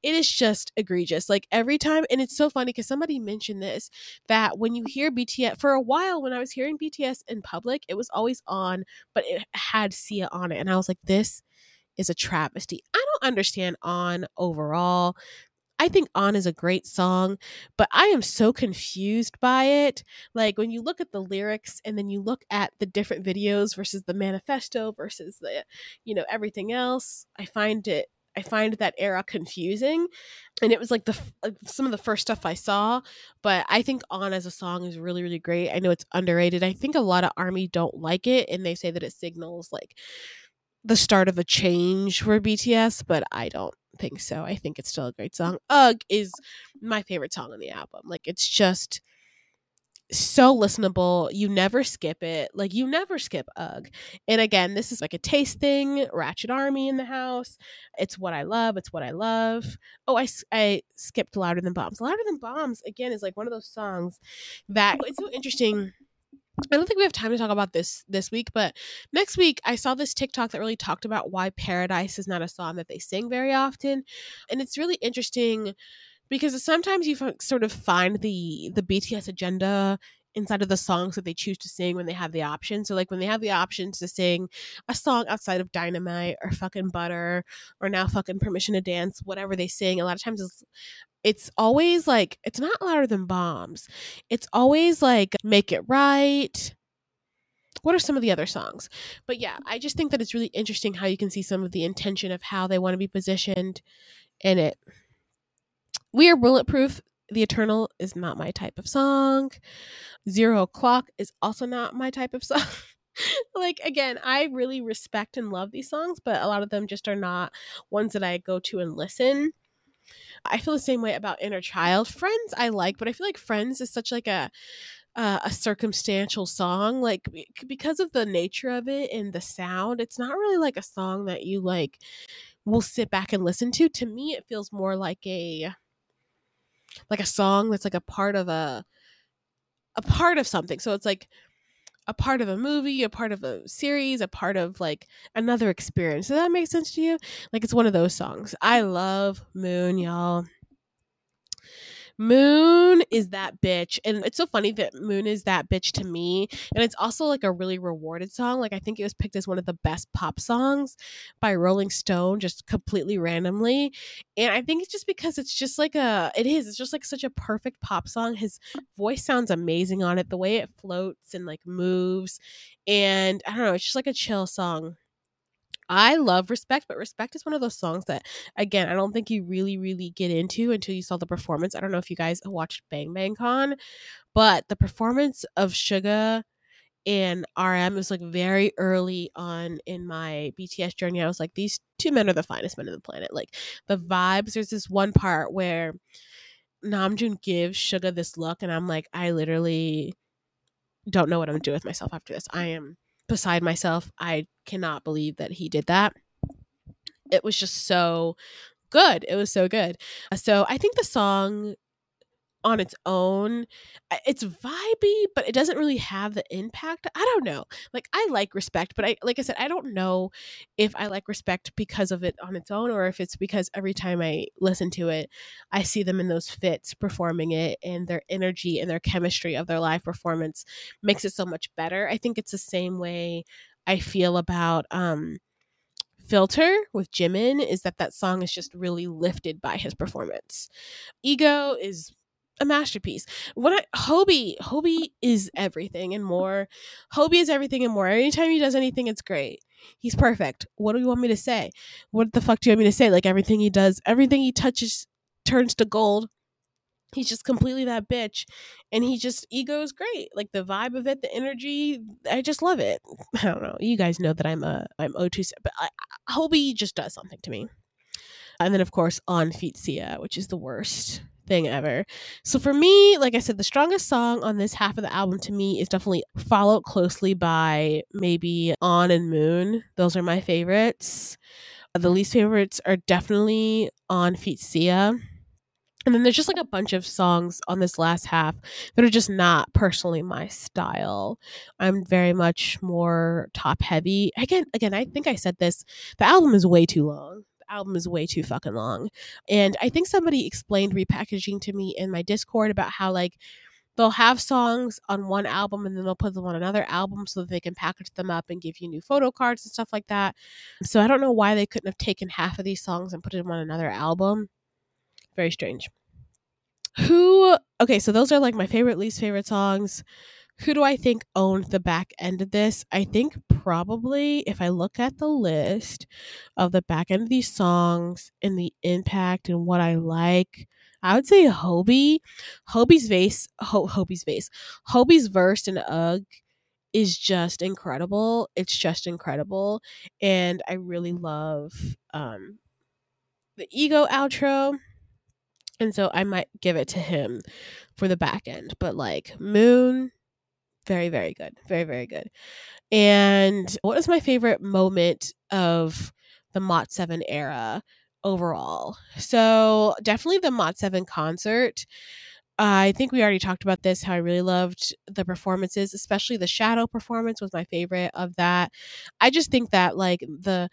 It is just egregious. Like every time and it's so funny because somebody mentioned this that when you hear bts for a while when i was hearing bts in public it was always on but it had sia on it and i was like this is a travesty. Understand On overall. I think On is a great song, but I am so confused by it. Like when you look at the lyrics and then you look at the different videos versus the manifesto versus the, you know, everything else, I find it I find that era confusing. And it was like the like uh, some of the first stuff I saw, but I think On as a song is really really great. I know it's underrated. I think a lot of army don't like it and they say that it signals like the start of a change for BTS, but I don't think so. I think it's still a great song. Ugh is my favorite song on the album. Like it's just so listenable. You never skip it. Like you never skip Ugh. And again, this is like a taste thing. Ratchet Army in the house. It's what I love. It's what I love. Oh, I, I skipped Louder Than Bombs. Louder Than Bombs again is like one of those songs that it's so interesting I don't think we have time to talk about this this week, but next week I saw this TikTok that really talked about why Paradise is not a song that they sing very often. And it's really interesting because sometimes you sort of find the the BTS agenda inside of the songs that they choose to sing when they have the option. So like when they have the option to sing a song outside of Dynamite or fucking Butter or now fucking Permission to Dance, whatever they sing, a lot of times it's always like it's not louder than bombs. It's always like make it right. What are some of the other songs? But yeah, I just think that it's really interesting how you can see some of the intention of how they want to be positioned in it. We are bulletproof. The Eternal is not my type of song. Zero O'Clock is also not my type of song. like again, I really respect and love these songs, but a lot of them just are not ones that I go to and listen. I feel the same way about Inner Child. Friends I like, but I feel like Friends is such like a uh, a circumstantial song like because of the nature of it and the sound it's not really like a song that you like will sit back and listen to to me it feels more like a like a song that's like a part of a a part of something so it's like a part of a movie, a part of a series, a part of like another experience. Does that make sense to you? Like it's one of those songs. I love Moon, y'all. Moon is that bitch. And it's so funny that Moon is that bitch to me. And it's also like a really rewarded song. Like I think it was picked as one of the best pop songs by Rolling Stone just completely randomly. And I think it's just because it's just like a it is. It's just like such a perfect pop song. His voice sounds amazing on it. The way it floats and like moves. And I don't know, it's just like a chill song. I love Respect, but Respect is one of those songs that, again, I don't think you really, really get into until you saw the performance. I don't know if you guys watched Bang Bang Con, but the performance of Suga and RM was like very early on in my BTS journey. I was like, these two men are the finest men on the planet. Like the vibes. There's this one part where Namjoon gives Suga this look, and I'm like, I literally don't know what I'm doing with myself after this. I am beside myself. I cannot believe that he did that. It was just so good. It was so good. So I think the song on its own it's vibey but it doesn't really have the impact i don't know like i like respect but i like i said i don't know if i like respect because of it on its own or if it's because every time i listen to it i see them in those fits performing it and their energy and their chemistry of their live performance makes it so much better. I think it's the same way i feel about um filter with jimin is that that song is just really lifted by his performance. Ego is a masterpiece. When I Hobi, Hobi is everything and more. Hobi is everything and more. Anytime he does anything, it's great. He's perfect. What do you want me to say? What the fuck do you want me to say? Like everything he does, everything he touches turns to gold. He's just completely that bitch. And he just ego is great. Like the vibe of it, the energy, I just love it. I don't know. You guys know that I'm a I'm O2 but I, Hobi just does something to me. And then of course on Feet Sia, which is the worst thing ever. So for me, like I said, the strongest song on this half of the album to me is definitely followed closely by maybe On and Moon. Those are my favorites. The least favorites are definitely on Feet Sia. And then there's just like a bunch of songs on this last half that are just not personally my style. I'm very much more top heavy. Again, again, I think I said this. The album is way too long album is way too fucking long. And I think somebody explained repackaging to me in my Discord about how like they'll have songs on one album and then they'll put them on another album so that they can package them up and give you new photo cards and stuff like that. So I don't know why they couldn't have taken half of these songs and put them on another album. Very strange. Who okay, so those are like my favorite least favorite songs who do I think owned the back end of this? I think probably if I look at the list of the back end of these songs and the impact and what I like, I would say Hobi. Hobi's vase, Ho- Hobi's vase, Hobi's verse and Ugh is just incredible. It's just incredible, and I really love um, the ego outro. And so I might give it to him for the back end. But like Moon, very, very good. Very, very good. And what is my favorite moment of the Mot 7 era overall? So, definitely the Mot 7 concert. I think we already talked about this how I really loved the performances, especially the shadow performance was my favorite of that. I just think that like the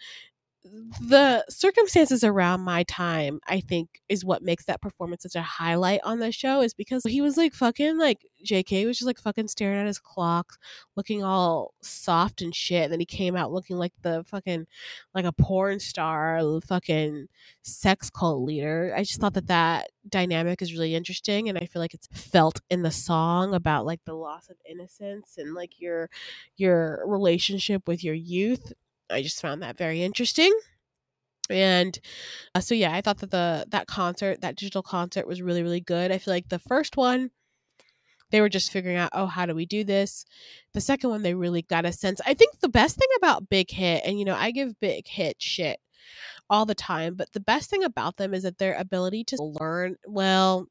the circumstances around my time, I think, is what makes that performance such a highlight on the show. Is because he was like fucking like JK was just like fucking staring at his clock, looking all soft and shit. And then he came out looking like the fucking like a porn star, fucking sex cult leader. I just thought that that dynamic is really interesting, and I feel like it's felt in the song about like the loss of innocence and like your your relationship with your youth I just found that very interesting. And uh, so yeah, I thought that the that concert, that digital concert was really really good. I feel like the first one they were just figuring out, oh, how do we do this? The second one they really got a sense. I think the best thing about Big Hit and you know, I give Big Hit shit all the time, but the best thing about them is that their ability to learn, well,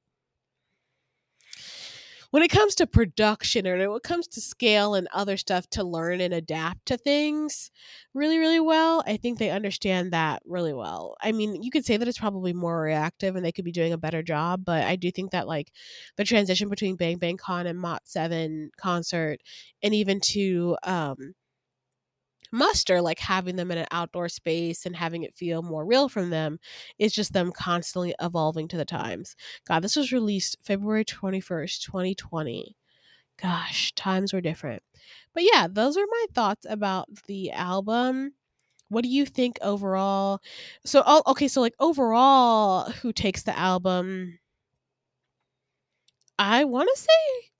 when it comes to production or when it comes to scale and other stuff to learn and adapt to things really really well i think they understand that really well. I mean you could say that it's probably more reactive and they could be doing a better job but i do think that like the transition between bang bang con and mot 7 concert and even to um muster like having them in an outdoor space and having it feel more real from them it's just them constantly evolving to the times. God this was released february 21st 2020 gosh times were different. But yeah those are my thoughts about the album. What do you think overall? So oh, okay so like overall who takes the album? I want to say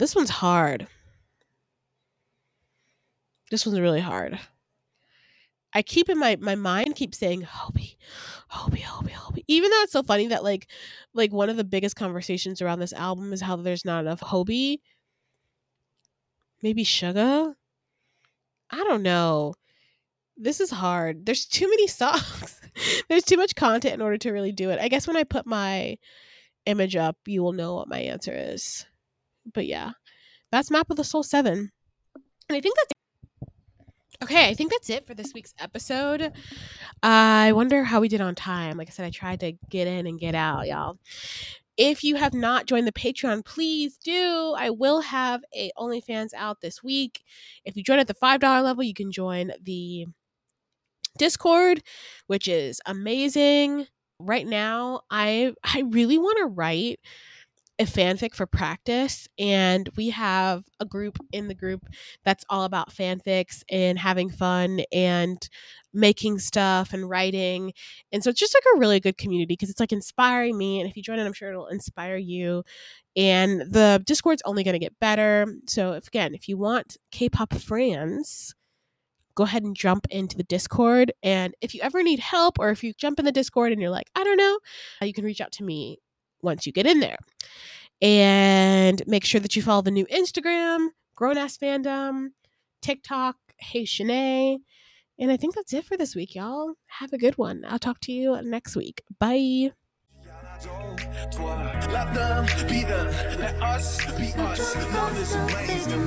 This one's hard. This one's really hard. I keep in my my mind keeps saying Hobi, Hobi, Hobi, Hobi. Even though it's so funny that like like one of the biggest conversations around this album is how there's not enough Hobi. Maybe Suga. I don't know. This is hard. There's too many songs. there's too much content in order to really do it. I guess when I put my image up, you will know what my answer is. But yeah, that's Map of the Soul 7. And I think that's Okay, I think that's it for this week's episode. I wonder how we did on time. Like I said, I tried to get in and get out, y'all. If you have not joined the Patreon, please do. I will have a OnlyFans out this week. If you join at the $5 level, you can join the Discord, which is amazing. Right now, I I really want to write a fanfic for practice and we have a group in the group that's all about fanfics and having fun and making stuff and writing and so it's just like a really good community because it's like inspiring me and if you join it i'm sure it'll inspire you and the discord's only going to get better so if again if you want k-pop friends go ahead and jump into the discord and if you ever need help or if you jump in the discord and you're like i don't know uh, you can reach out to me once you get in there. And make sure that you follow the new Instagram, Grown Ass Fandom, TikTok, Hey Shanae. And I think that's it for this week, y'all. Have a good one. I'll talk to you next week. Bye. Let them be them, let us be us. Love is amazing.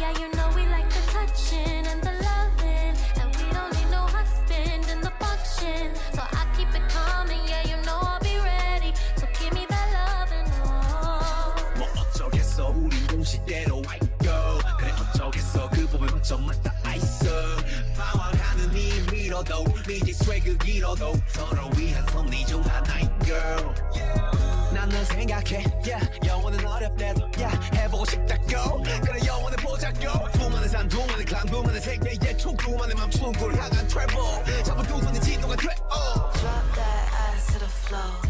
Yeah, you know we like the touching and the loving, and we don't need no husband in the function. So I keep it coming. Yeah, you know I'll be ready. So give me that loving. Oh. 뭐 어쩌겠어, 우리 공식대로 그래 어쩌겠어, 그 부분 파워가는 밀어도 미지 스웨그 길어도 서로 위한 섭리 girl. 나는 생각해 yeah. 영원은 어렵대도 yeah. 해보고 싶다고 그래 영원을 보자고 두만의 산 두만의 클랑 두만의 세계의 총 두만의 맘 충굴 향한 트래블 잡은 두 손이 진동가 돼 oh. Drop that ass to the floor